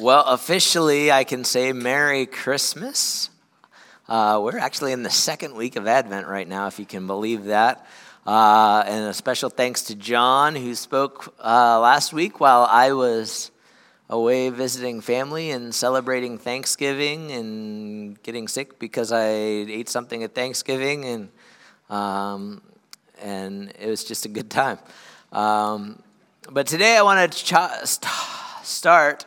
Well, officially, I can say Merry Christmas. Uh, we're actually in the second week of Advent right now, if you can believe that. Uh, and a special thanks to John, who spoke uh, last week while I was away visiting family and celebrating Thanksgiving and getting sick because I ate something at Thanksgiving, and um, and it was just a good time. Um, but today I want to ch- start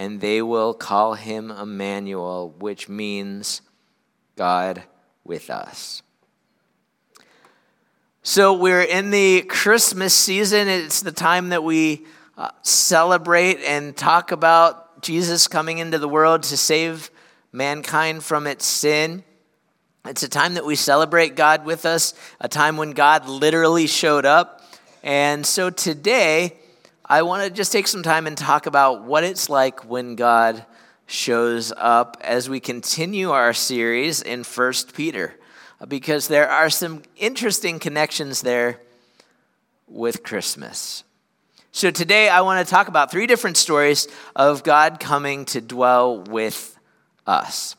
and they will call him Emmanuel, which means God with us. So we're in the Christmas season. It's the time that we uh, celebrate and talk about Jesus coming into the world to save mankind from its sin. It's a time that we celebrate God with us, a time when God literally showed up. And so today, I want to just take some time and talk about what it's like when God shows up as we continue our series in First Peter, because there are some interesting connections there with Christmas. So today I want to talk about three different stories of God coming to dwell with us.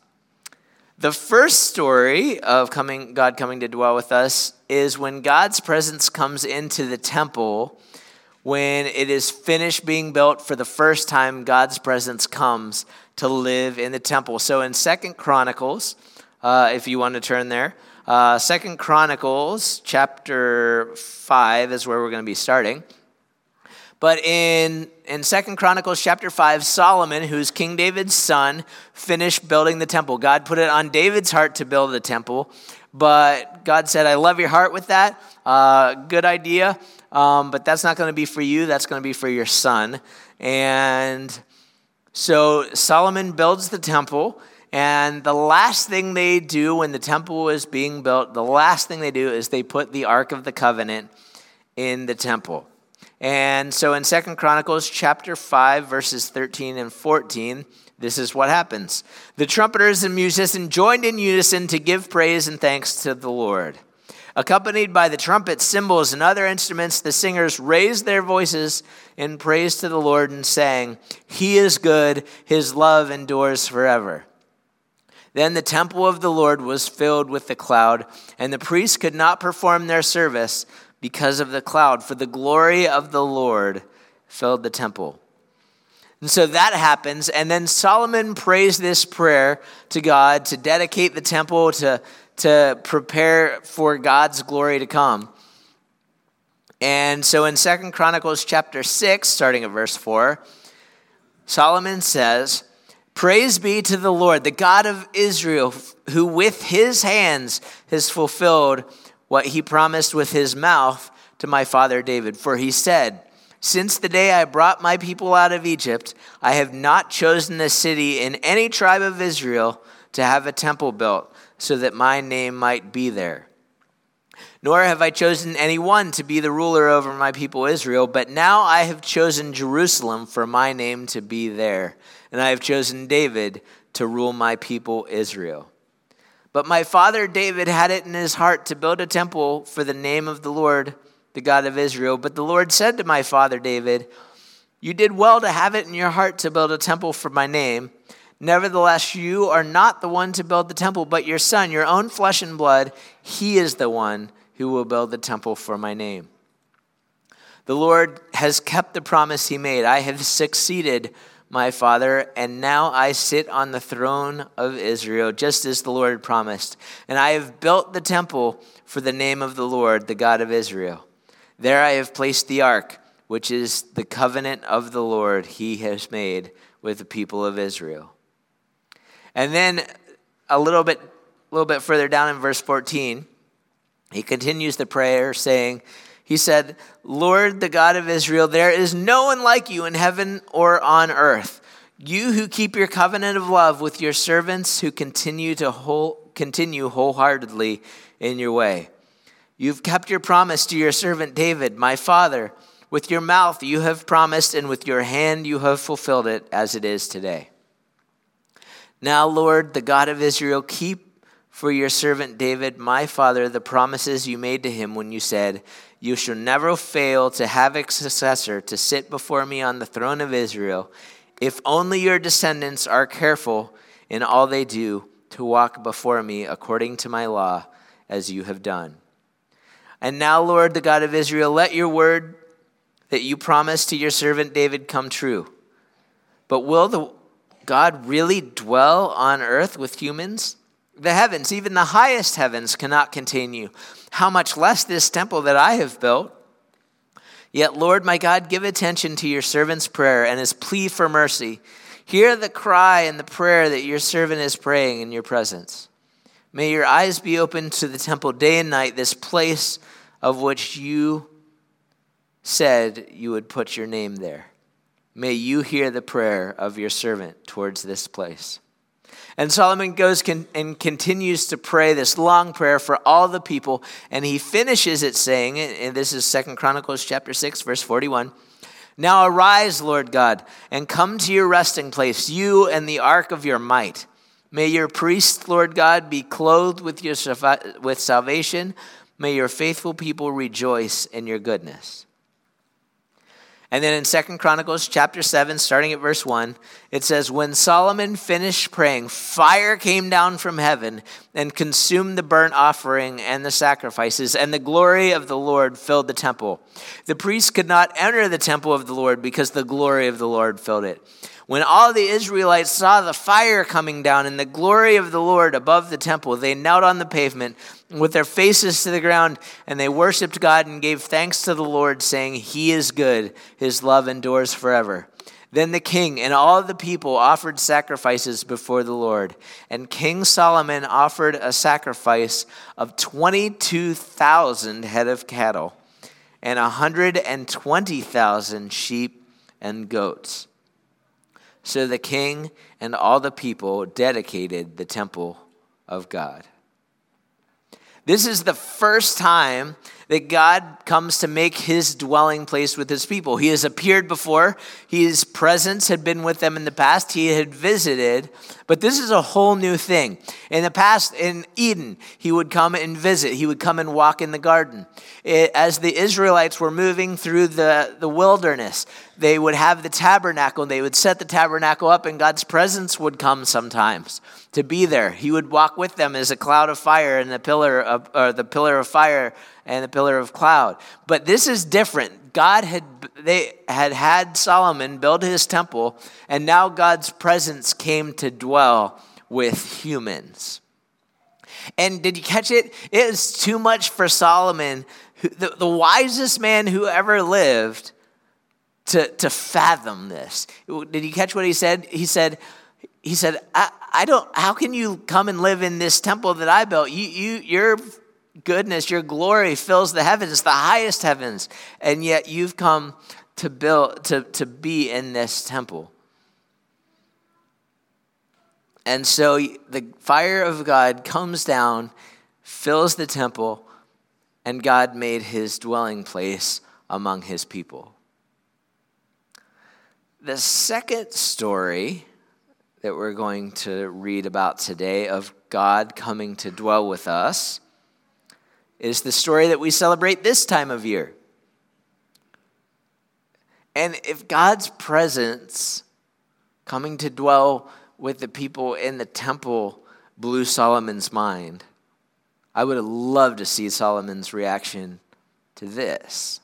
The first story of coming, God coming to dwell with us is when God's presence comes into the temple when it is finished being built for the first time god's presence comes to live in the temple. So in second chronicles uh, if you want to turn there uh, second chronicles chapter 5 is where we're going to be starting. But in in second chronicles chapter 5 solomon who's king david's son finished building the temple. God put it on david's heart to build the temple but god said i love your heart with that uh, good idea um, but that's not going to be for you, that's going to be for your son. And so Solomon builds the temple. And the last thing they do when the temple is being built, the last thing they do is they put the Ark of the Covenant in the temple. And so in Second Chronicles chapter 5 verses 13 and 14, this is what happens. The trumpeters and musicians joined in unison to give praise and thanks to the Lord. Accompanied by the trumpets, cymbals, and other instruments, the singers raised their voices in praise to the Lord and sang, He is good, His love endures forever. Then the temple of the Lord was filled with the cloud, and the priests could not perform their service because of the cloud, for the glory of the Lord filled the temple. And so that happens, and then Solomon prays this prayer to God to dedicate the temple, to to prepare for God's glory to come. And so in Second Chronicles chapter 6, starting at verse 4, Solomon says, Praise be to the Lord, the God of Israel, who with his hands has fulfilled what he promised with his mouth to my father David. For he said, Since the day I brought my people out of Egypt, I have not chosen a city in any tribe of Israel to have a temple built so that my name might be there. Nor have I chosen any one to be the ruler over my people Israel, but now I have chosen Jerusalem for my name to be there, and I have chosen David to rule my people Israel. But my father David had it in his heart to build a temple for the name of the Lord, the God of Israel. But the Lord said to my father David, You did well to have it in your heart to build a temple for my name. Nevertheless, you are not the one to build the temple, but your son, your own flesh and blood. He is the one who will build the temple for my name. The Lord has kept the promise he made. I have succeeded my father, and now I sit on the throne of Israel, just as the Lord promised. And I have built the temple for the name of the Lord, the God of Israel. There I have placed the ark, which is the covenant of the Lord he has made with the people of Israel. And then a little bit, a little bit further down in verse 14, he continues the prayer saying, he said, Lord, the God of Israel, there is no one like you in heaven or on earth. You who keep your covenant of love with your servants who continue to whole, continue wholeheartedly in your way. You've kept your promise to your servant David, my father. With your mouth you have promised, and with your hand you have fulfilled it as it is today. Now, Lord, the God of Israel, keep for your servant David, my father, the promises you made to him when you said, You shall never fail to have a successor to sit before me on the throne of Israel, if only your descendants are careful in all they do to walk before me according to my law, as you have done. And now, Lord, the God of Israel, let your word that you promised to your servant David come true. But will the God really dwell on earth with humans? The heavens, even the highest heavens, cannot contain you. How much less this temple that I have built? Yet, Lord my God, give attention to your servant's prayer and his plea for mercy. Hear the cry and the prayer that your servant is praying in your presence. May your eyes be open to the temple day and night, this place of which you said you would put your name there. May you hear the prayer of your servant towards this place. And Solomon goes and continues to pray this long prayer for all the people. And he finishes it saying, and this is Second Chronicles chapter 6, verse 41. Now arise, Lord God, and come to your resting place, you and the ark of your might. May your priests, Lord God, be clothed with, your, with salvation. May your faithful people rejoice in your goodness. And then in Second Chronicles chapter 7, starting at verse 1, it says, When Solomon finished praying, fire came down from heaven and consumed the burnt offering and the sacrifices, and the glory of the Lord filled the temple. The priests could not enter the temple of the Lord because the glory of the Lord filled it. When all the Israelites saw the fire coming down and the glory of the Lord above the temple, they knelt on the pavement with their faces to the ground, and they worshiped God and gave thanks to the Lord, saying, He is good, His love endures forever. Then the king and all the people offered sacrifices before the Lord. And King Solomon offered a sacrifice of 22,000 head of cattle and 120,000 sheep and goats. So the king and all the people dedicated the temple of God. This is the first time that God comes to make his dwelling place with his people. He has appeared before, his presence had been with them in the past, he had visited, but this is a whole new thing. In the past, in Eden, he would come and visit, he would come and walk in the garden. It, as the Israelites were moving through the, the wilderness, they would have the tabernacle, they would set the tabernacle up, and God's presence would come sometimes to be there. He would walk with them as a cloud of fire and the pillar of, or the pillar of fire and the pillar of cloud. But this is different. God had they had had Solomon build his temple, and now God's presence came to dwell with humans. And did you catch it? It is too much for Solomon, the, the wisest man who ever lived, to, to fathom this. Did you catch what he said? He said, he said, I, I don't, how can you come and live in this temple that I built? You, you, your goodness, your glory fills the heavens, the highest heavens, and yet you've come to build, to, to be in this temple. And so the fire of God comes down, fills the temple, and God made his dwelling place among his people. The second story that we're going to read about today of God coming to dwell with us is the story that we celebrate this time of year. And if God's presence coming to dwell with the people in the temple blew Solomon's mind, I would have loved to see Solomon's reaction to this.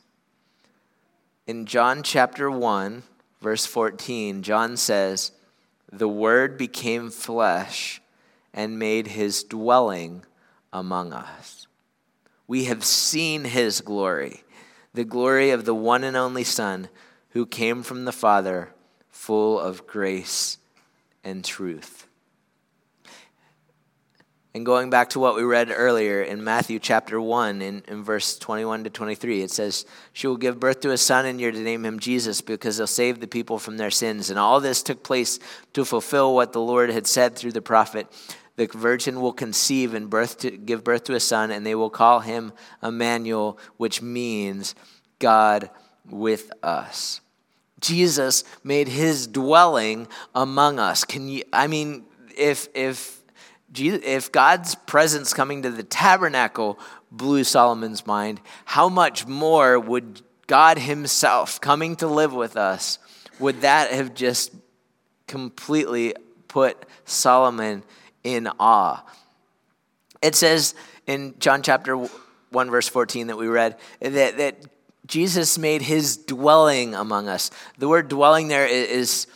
In John chapter 1, verse 14, John says, The Word became flesh and made his dwelling among us. We have seen his glory, the glory of the one and only Son who came from the Father, full of grace and truth. And going back to what we read earlier in Matthew chapter 1, in, in verse 21 to 23, it says, She will give birth to a son, and you're to name him Jesus, because he'll save the people from their sins. And all this took place to fulfill what the Lord had said through the prophet. The virgin will conceive and birth to, give birth to a son, and they will call him Emmanuel, which means God with us. Jesus made his dwelling among us. Can you, I mean, if, if Jesus, if God's presence coming to the tabernacle blew Solomon's mind, how much more would God Himself coming to live with us, would that have just completely put Solomon in awe? It says in John chapter 1, verse 14 that we read, that, that Jesus made His dwelling among us. The word dwelling there is,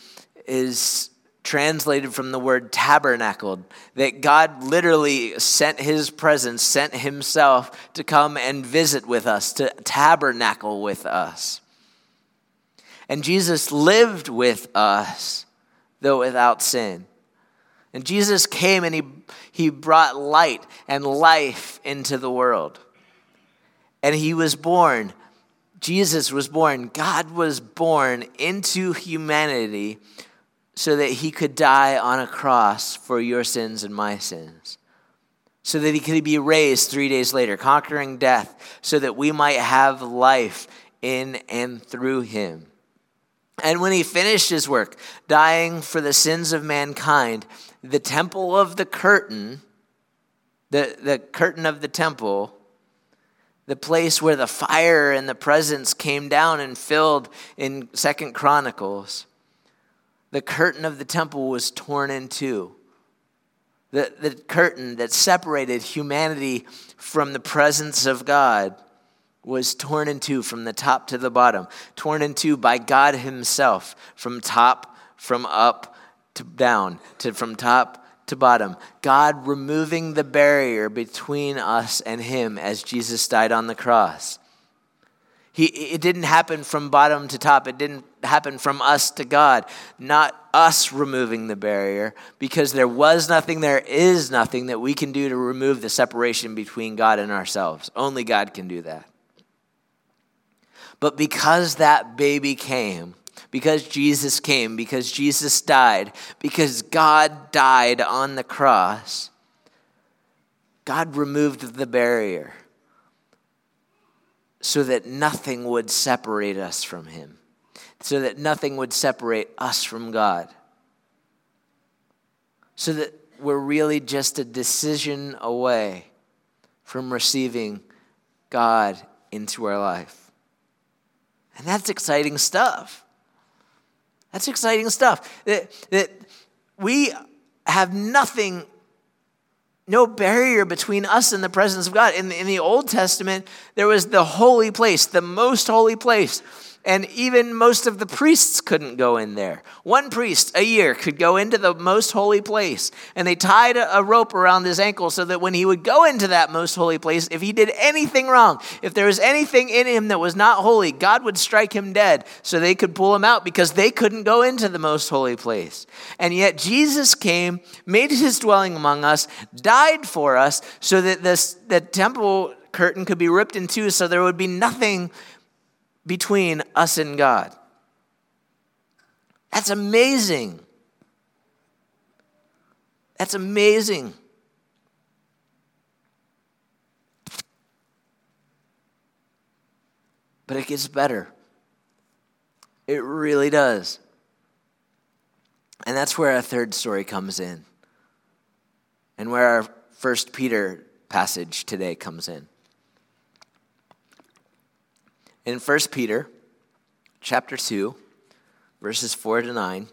is translated from the word tabernacled, that God literally sent his presence, sent himself to come and visit with us, to tabernacle with us. And Jesus lived with us, though without sin. And Jesus came and he, he brought light and life into the world. And he was born. Jesus was born. God was born into humanity so that he could die on a cross for your sins and my sins, so that he could be raised three days later, conquering death, so that we might have life in and through him. And when he finished his work, dying for the sins of mankind, the temple of the curtain, the, the curtain of the temple, the place where the fire and the presence came down and filled in Second Chronicles the curtain of the temple was torn in two. The, the curtain that separated humanity from the presence of God was torn in two from the top to the bottom, torn in two by God Himself from top, from up to down, to from top to bottom. God removing the barrier between us and Him as Jesus died on the cross. He, it didn't happen from bottom to top. It didn't happen from us to God, not us removing the barrier, because there was nothing, there is nothing that we can do to remove the separation between God and ourselves. Only God can do that. But because that baby came, because Jesus came, because Jesus died, because God died on the cross, God removed the barrier so that nothing would separate us from Him, so that nothing would separate us from God, so that we're really just a decision away from receiving God into our life. And that's exciting stuff. That's exciting stuff. That, that we have nothing no barrier between us and the presence of God. In the, in the Old Testament, there was the holy place, the most holy place and even most of the priests couldn't go in there. One priest a year could go into the most holy place, and they tied a rope around his ankle so that when he would go into that most holy place, if he did anything wrong, if there was anything in him that was not holy, God would strike him dead so they could pull him out because they couldn't go into the most holy place. And yet Jesus came, made his dwelling among us, died for us so that this, the temple curtain could be ripped in two so there would be nothing between us and God. That's amazing. That's amazing. But it gets better. It really does. And that's where our third story comes in. And where our first Peter passage today comes in. In 1 Peter chapter 2, verses 4 to 9,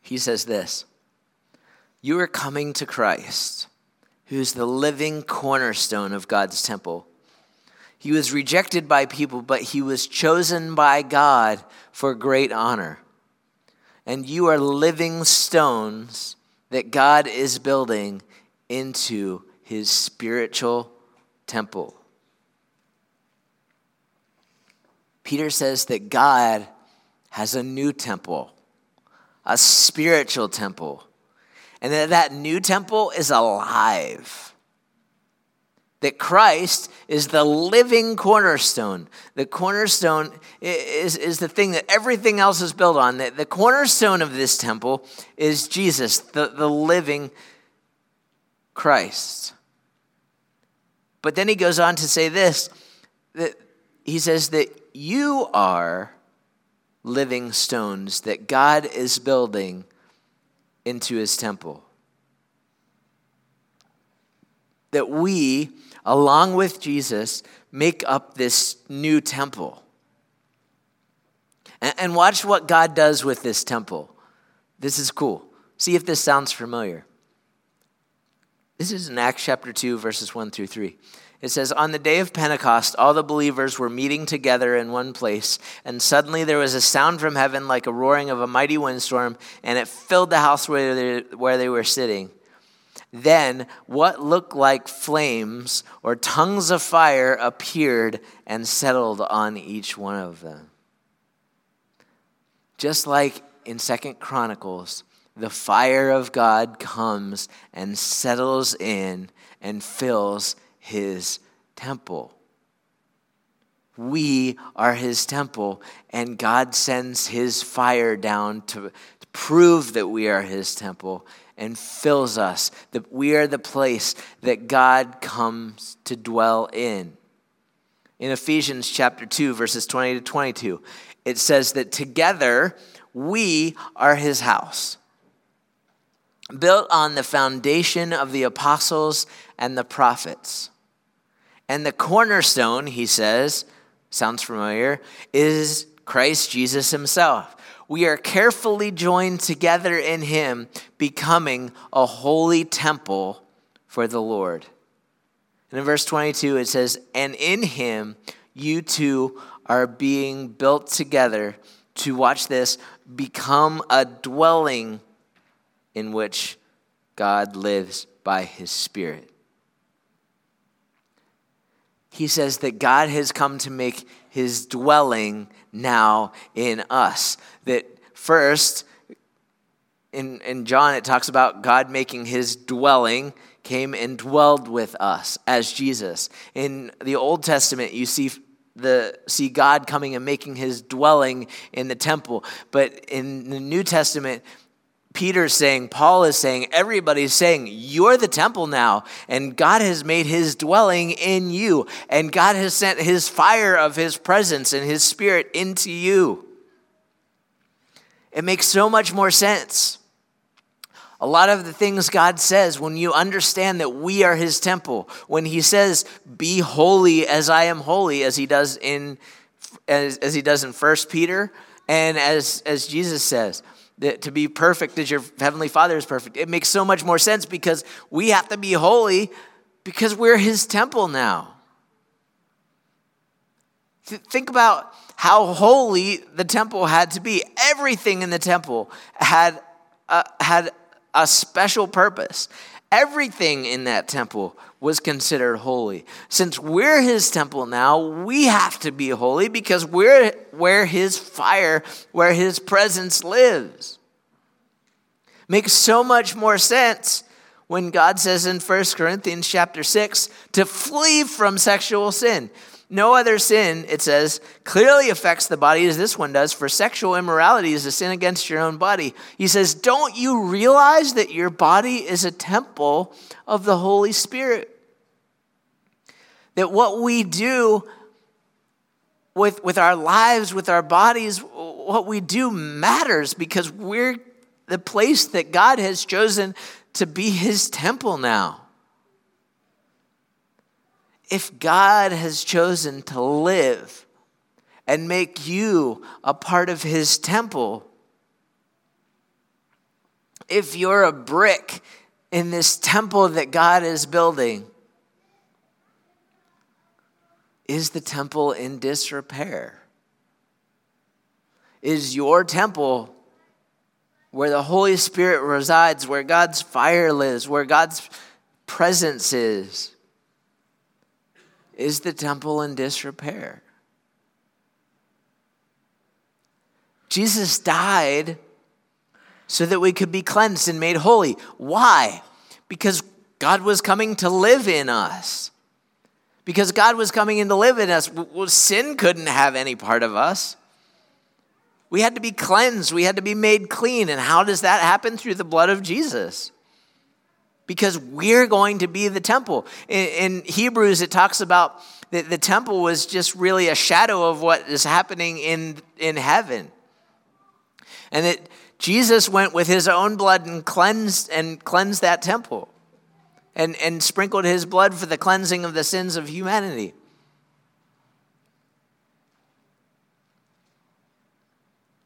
he says this You are coming to Christ, who's the living cornerstone of God's temple. He was rejected by people, but he was chosen by God for great honor. And you are living stones that God is building into his spiritual temple. Peter says that God has a new temple, a spiritual temple, and that that new temple is alive. That Christ is the living cornerstone. The cornerstone is, is the thing that everything else is built on. The, the cornerstone of this temple is Jesus, the, the living Christ. But then he goes on to say this that he says that you are living stones that God is building into his temple. That we, along with Jesus, make up this new temple. And, watch what God does with this temple. This is cool. See if this sounds familiar. This is in Acts chapter 2, verses 1 through 3. It says, On the day of Pentecost, all the believers were meeting together in one place, and suddenly there was a sound from heaven like a roaring of a mighty windstorm, and it filled the house where they, where they were sitting. Then what looked like flames or tongues of fire appeared and settled on each one of them. Just like in Second Chronicles, the fire of God comes and settles in and fills his temple. We are his temple, and God sends his fire down to, prove that we are his temple and fills us, that we are the place that God comes to dwell in. In Ephesians chapter 2, verses 20 to 22, it says that together we are his house built on the foundation of the apostles and the prophets. And the cornerstone, he says, sounds familiar, is Christ Jesus himself. We are carefully joined together in him, becoming a holy temple for the Lord. And in verse 22, it says, And in him you two are being built together to watch this, become a dwelling in which God lives by his Spirit. He says that God has come to make his dwelling now in us. That first, in, in John, it talks about God making his dwelling, came and dwelled with us as Jesus. In the Old Testament, you see the see God coming and making his dwelling in the temple. But in the New Testament, Peter's saying, Paul is saying, everybody's saying, You're the temple now, and God has made his dwelling in you, and God has sent his fire of his presence and his spirit into you. It makes so much more sense. A lot of the things God says, when you understand that we are his temple, when he says, Be holy as I am holy, as he does in as, as he does in First Peter, and as, as Jesus says, that to be perfect as your heavenly father is perfect. It makes so much more sense because we have to be holy because we're his temple now. Think about how holy the temple had to be. Everything in the temple had had a special purpose. Everything in that temple was considered holy. Since we're his temple now, we have to be holy because we're where his fire, where his presence lives. Makes so much more sense when God says in 1 Corinthians chapter 6 to flee from sexual sin. No other sin, it says, clearly affects the body as this one does, for sexual immorality is a sin against your own body. He says, Don't you realize that your body is a temple of the Holy Spirit? That what we do with, with our lives, with our bodies, what we do matters because we're the place that God has chosen to be his temple now. If God has chosen to live and make you a part of his temple, if you're a brick in this temple that God is building, Is the temple in disrepair? Is your temple where the Holy Spirit resides, where God's fire lives, where God's presence is? Is the temple in disrepair? Jesus died so that we could be cleansed and made holy. Why? Because God was coming to live in us. Because God was coming in to live in us. Well, sin couldn't have any part of us. We had to be cleansed, we had to be made clean. And how does that happen? Through the blood of Jesus. Because we're going to be the temple. In, in Hebrews, it talks about that the temple was just really a shadow of what is happening in, in heaven. And that Jesus went with his own blood and cleansed and cleansed that temple and, and sprinkled his blood for the cleansing of the sins of humanity.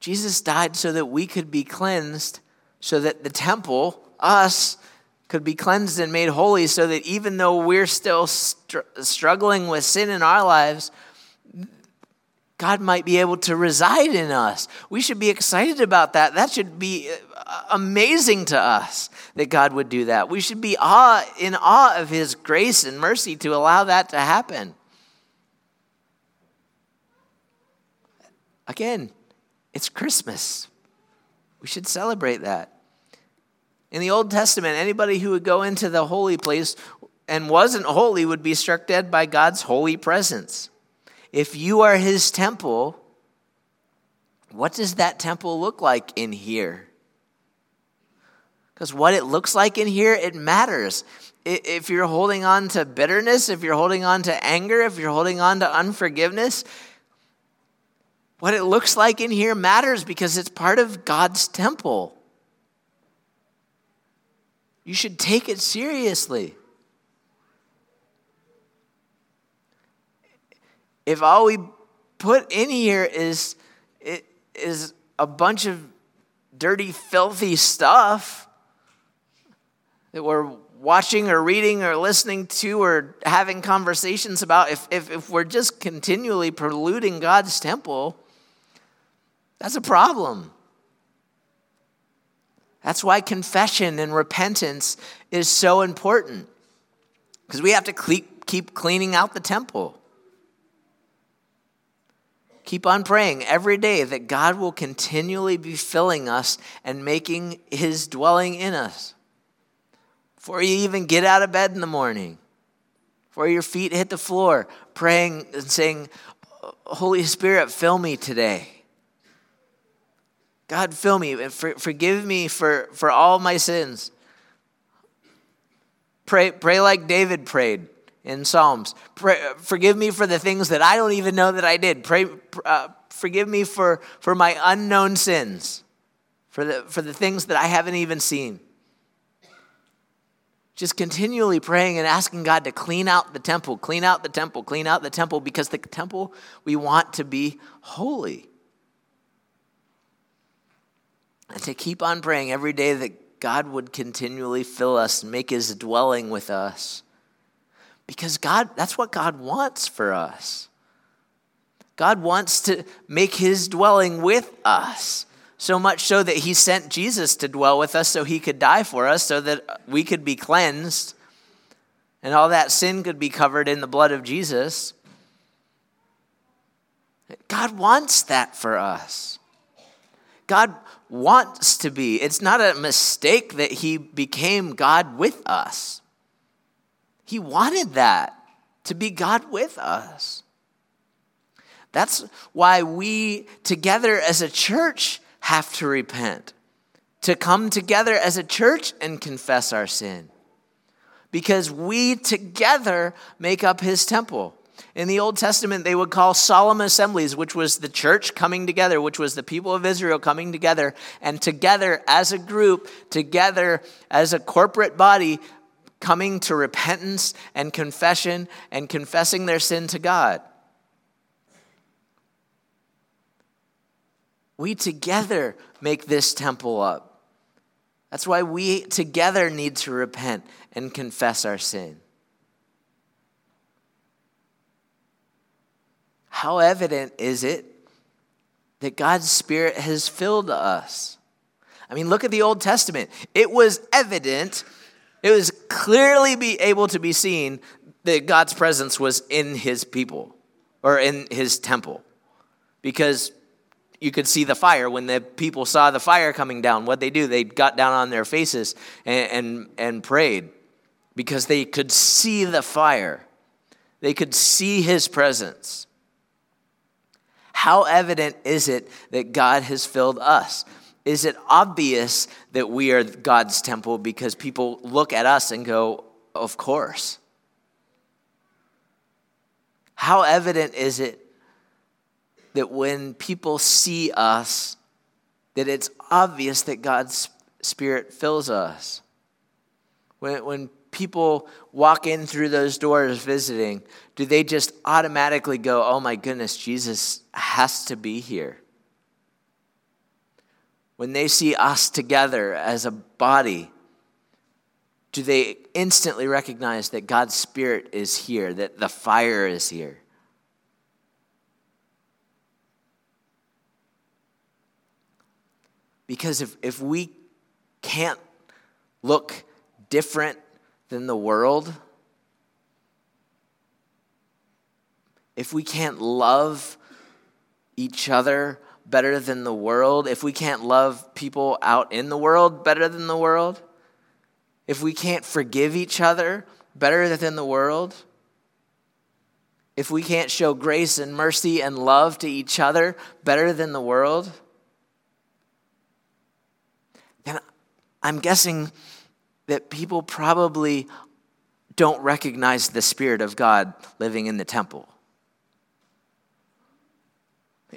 Jesus died so that we could be cleansed, so that the temple, us, could be cleansed and made holy, so that even though we're still str- struggling with sin in our lives, God might be able to reside in us. We should be excited about that. That should be uh, amazing to us that God would do that. We should be awe, in awe of His grace and mercy to allow that to happen. Again, it's Christmas. We should celebrate that. In the Old Testament, anybody who would go into the holy place and wasn't holy would be struck dead by God's holy presence. If you are his temple, what does that temple look like in here? Because what it looks like in here, it matters. If you're holding on to bitterness, if you're holding on to anger, if you're holding on to unforgiveness, what it looks like in here matters because it's part of God's temple. You should take it seriously. if all we put in here is is a bunch of dirty, filthy stuff that we're watching or reading or listening to or having conversations about, if, if, if we're just continually polluting God's temple, that's a problem. That's why confession and repentance is so important. Because we have to keep cleaning out the temple. Keep on praying every day that God will continually be filling us and making his dwelling in us. Before you even get out of bed in the morning, before your feet hit the floor, praying and saying, Holy Spirit, fill me today. God, fill me and for, forgive me for, for all my sins. Pray, pray like David prayed in Psalms. Pray, forgive me for the things that I don't even know that I did. Pray, uh, forgive me for, for my unknown sins, for the, for the things that I haven't even seen. Just continually praying and asking God to clean out the temple, clean out the temple, clean out the temple, because the temple we want to be holy. And to keep on praying every day that God would continually fill us and make his dwelling with us because God, that's what God wants for us. God wants to make his dwelling with us. So much so that he sent Jesus to dwell with us so he could die for us, so that we could be cleansed and all that sin could be covered in the blood of Jesus. God wants that for us. God wants to be. It's not a mistake that he became God with us. He wanted that to be God with us. That's why we together as a church have to repent, to come together as a church and confess our sin. Because we together make up his temple. In the Old Testament, they would call solemn assemblies, which was the church coming together, which was the people of Israel coming together, and together as a group, together as a corporate body, coming to repentance and confession and confessing their sin to God. We together make this temple up. That's why we together need to repent and confess our sin. How evident is it that God's Spirit has filled us? I mean, look at the Old Testament. It was evident, it was clearly be able to be seen that God's presence was in his people or in his temple because you could see the fire. When the people saw the fire coming down, what they do? They got down on their faces and, and, and prayed because they could see the fire. They could see his presence. How evident is it that God has filled us? Is it obvious that we are God's temple because people look at us and go, Of course? How evident is it that when people see us, that it's obvious that God's Spirit fills us. When, when people walk in through those doors visiting, do they just automatically go, oh my goodness, Jesus has to be here? When they see us together as a body, do they instantly recognize that God's Spirit is here, that the fire is here? Because if, if we can't look different than the world, if we can't love each other better than the world, if we can't love people out in the world better than the world, if we can't forgive each other better than the world, if we can't show grace and mercy and love to each other better than the world, then I'm guessing that people probably don't recognize the Spirit of God living in the temple.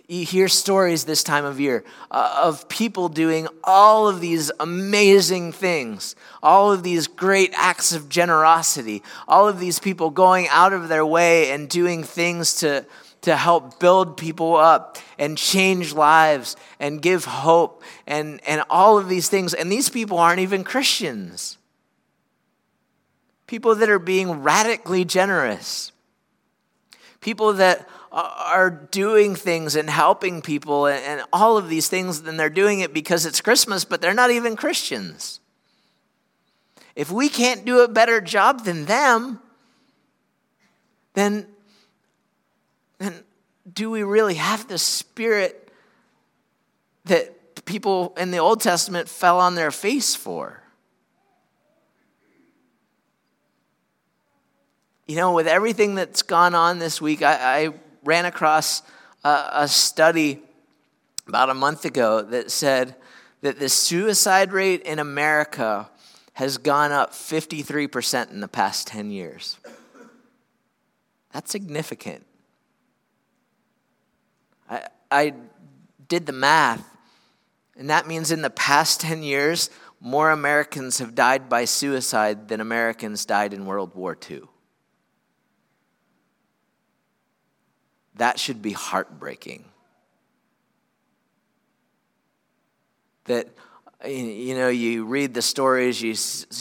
You hear stories this time of year uh, of people doing all of these amazing things, all of these great acts of generosity, all of these people going out of their way and doing things to, to help build people up and change lives and give hope and, and all of these things. And these people aren't even Christians. People that are being radically generous. People that are doing things and helping people and, all of these things, and they're doing it because it's Christmas, but they're not even Christians. If we can't do a better job than them, then then do we really have the spirit that people in the Old Testament fell on their face for? You know, with everything that's gone on this week, I, I ran across a, a study about a month ago that said that the suicide rate in America has gone up 53% in the past 10 years. That's significant. I, I did the math, and that means in the past 10 years, more Americans have died by suicide than Americans died in World War II. That should be heartbreaking. That you know, you read the stories, you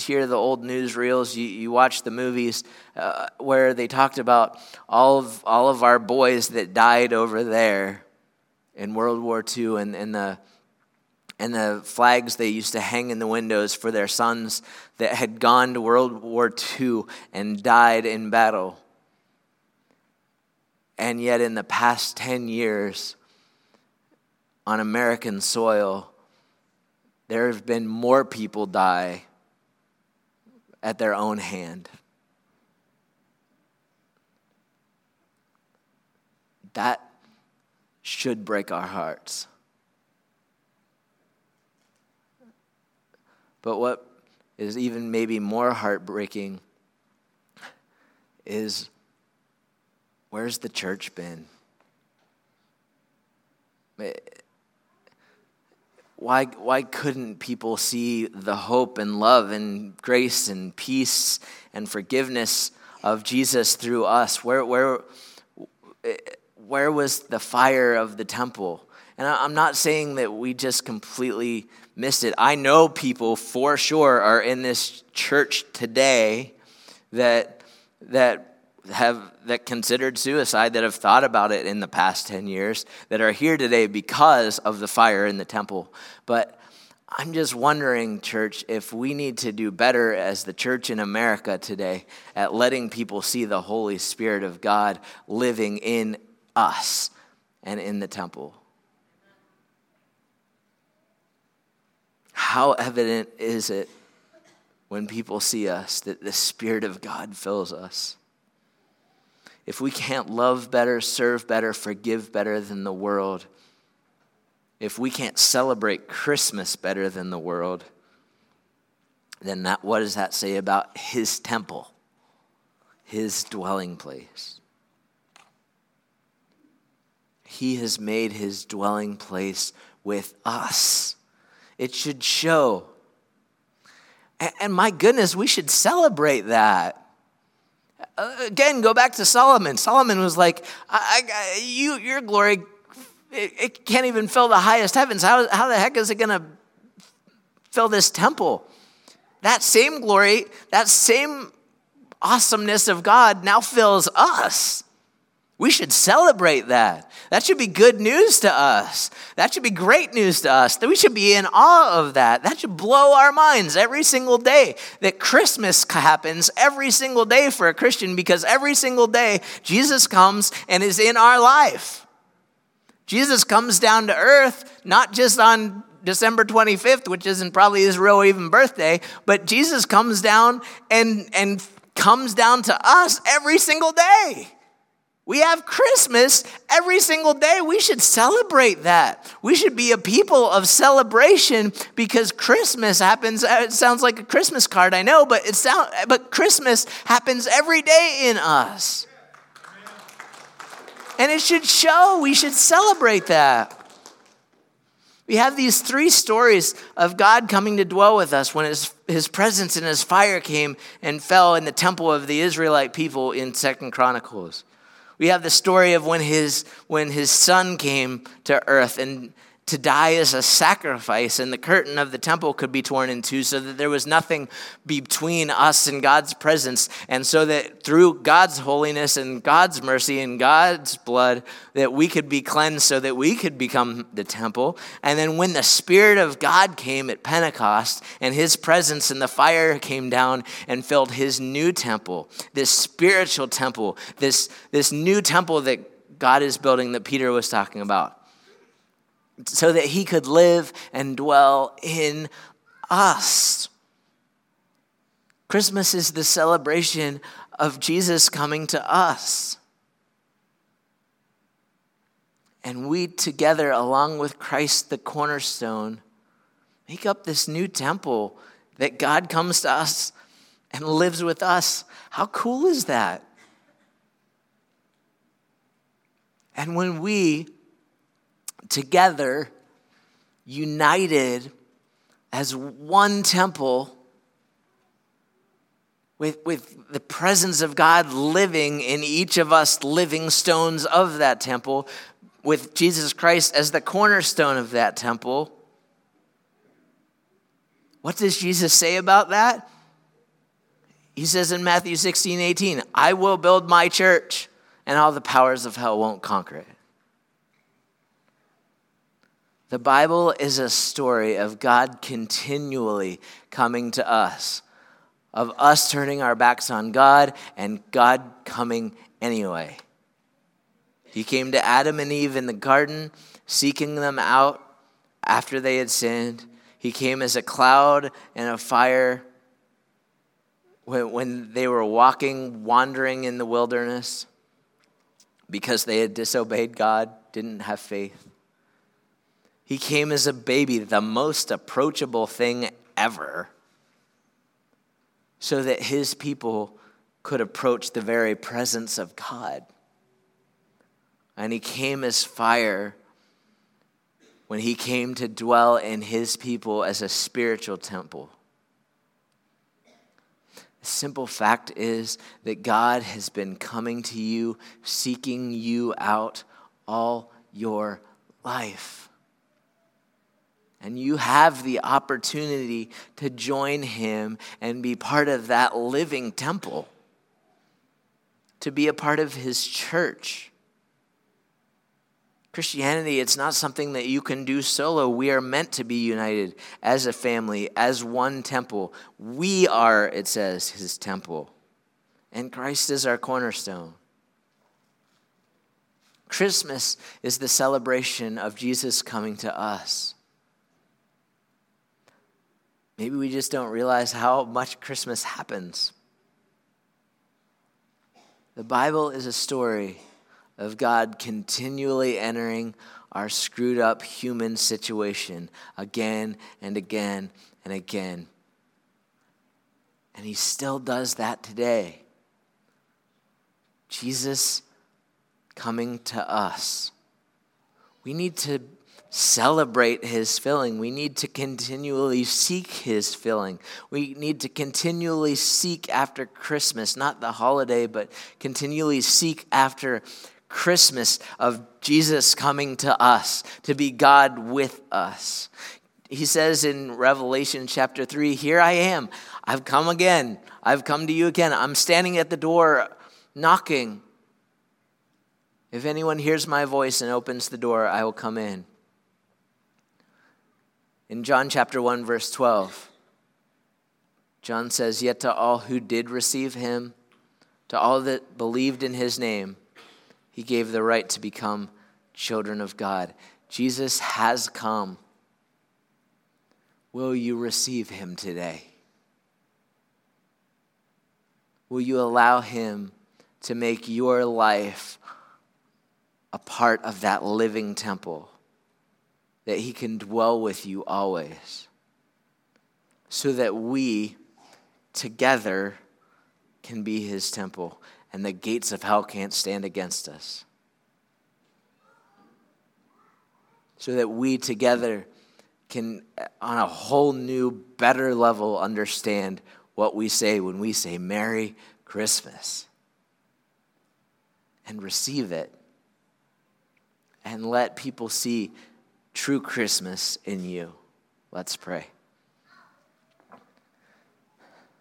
hear the old newsreels, you, you watch the movies uh, where they talked about all of, all of our boys that died over there in World War II and, and, the, and the flags they used to hang in the windows for their sons that had gone to World War II and died in battle. And yet, in the past 10 years, on American soil, there have been more people die at their own hand. That should break our hearts. But what is even maybe more heartbreaking is where's the church been? Eh, why, why couldn't people see the hope and love and grace and peace and forgiveness of Jesus through us? Where, where, eh, where was the fire of the temple? And I'm not saying that we just completely missed it. I know people for sure are in this church today that, that have that considered suicide that have thought about it in the past 10 years that are here today because of the fire in the temple. But i'm just wondering church if we need to do better as the church in america today at letting people see the holy spirit of god living in us and in the temple. How evident is it when people see us that the spirit of god fills us if we can't love better, serve better, forgive better than the world, if we can't celebrate Christmas better than the world, then that, what does that say about his temple, his dwelling place? He has made his dwelling place with us. It should show. And, and my goodness, we should celebrate that. Uh, again, go back to Solomon. Solomon was like, I, I, you, your glory, it, it, can't even fill the highest heavens. How, how the heck is it going to fill this temple? That same glory, that same awesomeness of God now fills us. We should celebrate that. That should be good news to us. That should be great news to us. That we should be in awe of that. That should blow our minds every single day. That Christmas happens every single day for a Christian because every single day Jesus comes and is in our life. Jesus comes down to earth not just on December 25th, which isn't probably his real even birthday, but Jesus comes down and, and comes down to us every single day. We have Christmas every single day. We should celebrate that. We should be a people of celebration because Christmas happens. Uh, it sounds like a Christmas card, I know, but it sound, but Christmas happens every day in us. And it should show. We should celebrate that. We have these three stories of God coming to dwell with us when his, his presence and his fire came and fell in the temple of the Israelite people in Second Chronicles. We have the story of when his, when his son came to earth and to die as a sacrifice, and the curtain of the temple could be torn in two so that there was nothing between us and God's presence, and so that through God's holiness and God's mercy and God's blood, that we could be cleansed so that we could become the temple. And then when the Spirit of God came at Pentecost, and his presence and the fire came down and filled his new temple, this spiritual temple, this, this new temple that God is building that Peter was talking about so that he could live and dwell in us. Christmas is the celebration of Jesus coming to us. And we together, along with Christ the cornerstone, make up this new temple that God comes to us and lives with us. How cool is that? And when we together, united as one temple with, with the presence of God living in each of us, living stones of that temple, with Jesus Christ as the cornerstone of that temple. What does Jesus say about that? He says in Matthew 16, 18, I will build my church, and all the powers of hell won't conquer it. The Bible is a story of God continually coming to us, of us turning our backs on God and God coming anyway. He came to Adam and Eve in the garden, seeking them out after they had sinned. He came as a cloud and a fire when, they were walking, wandering in the wilderness because they had disobeyed God, didn't have faith. He came as a baby, the most approachable thing ever, so that his people could approach the very presence of God. And he came as fire when he came to dwell in his people as a spiritual temple. The simple fact is that God has been coming to you, seeking you out all your life. And you have the opportunity to join him and be part of that living temple. to be a part of his church. Christianity, it's not something that you can do solo. We are meant to be united as a family, as one temple. We are, it says, his temple. And Christ is our cornerstone. Christmas is the celebration of Jesus coming to us. Maybe we just don't realize how much Christmas happens. The Bible is a story of God continually entering our screwed up human situation again and again and again. And He still does that today. Jesus coming to us. We need to celebrate his filling. We need to continually seek his filling. We need to continually seek after Christmas, not the holiday, but continually seek after Christmas of Jesus coming to us, to be God with us. He says in Revelation chapter 3 Here I am. I've come again. I've come to you again. I'm standing at the door knocking. If anyone hears my voice and opens the door, I will come in. In John chapter 1, verse 12, John says, Yet to all who did receive him, to all that believed in his name, he gave the right to become children of God. Jesus has come. Will you receive him today? Will you allow him to make your life a part of that living temple, that He can dwell with you always, so that we together can be His temple and the gates of hell can't stand against us. So that we together can, on a whole new, better level, understand what we say when we say Merry Christmas and receive it and let people see true Christmas in you. Let's pray.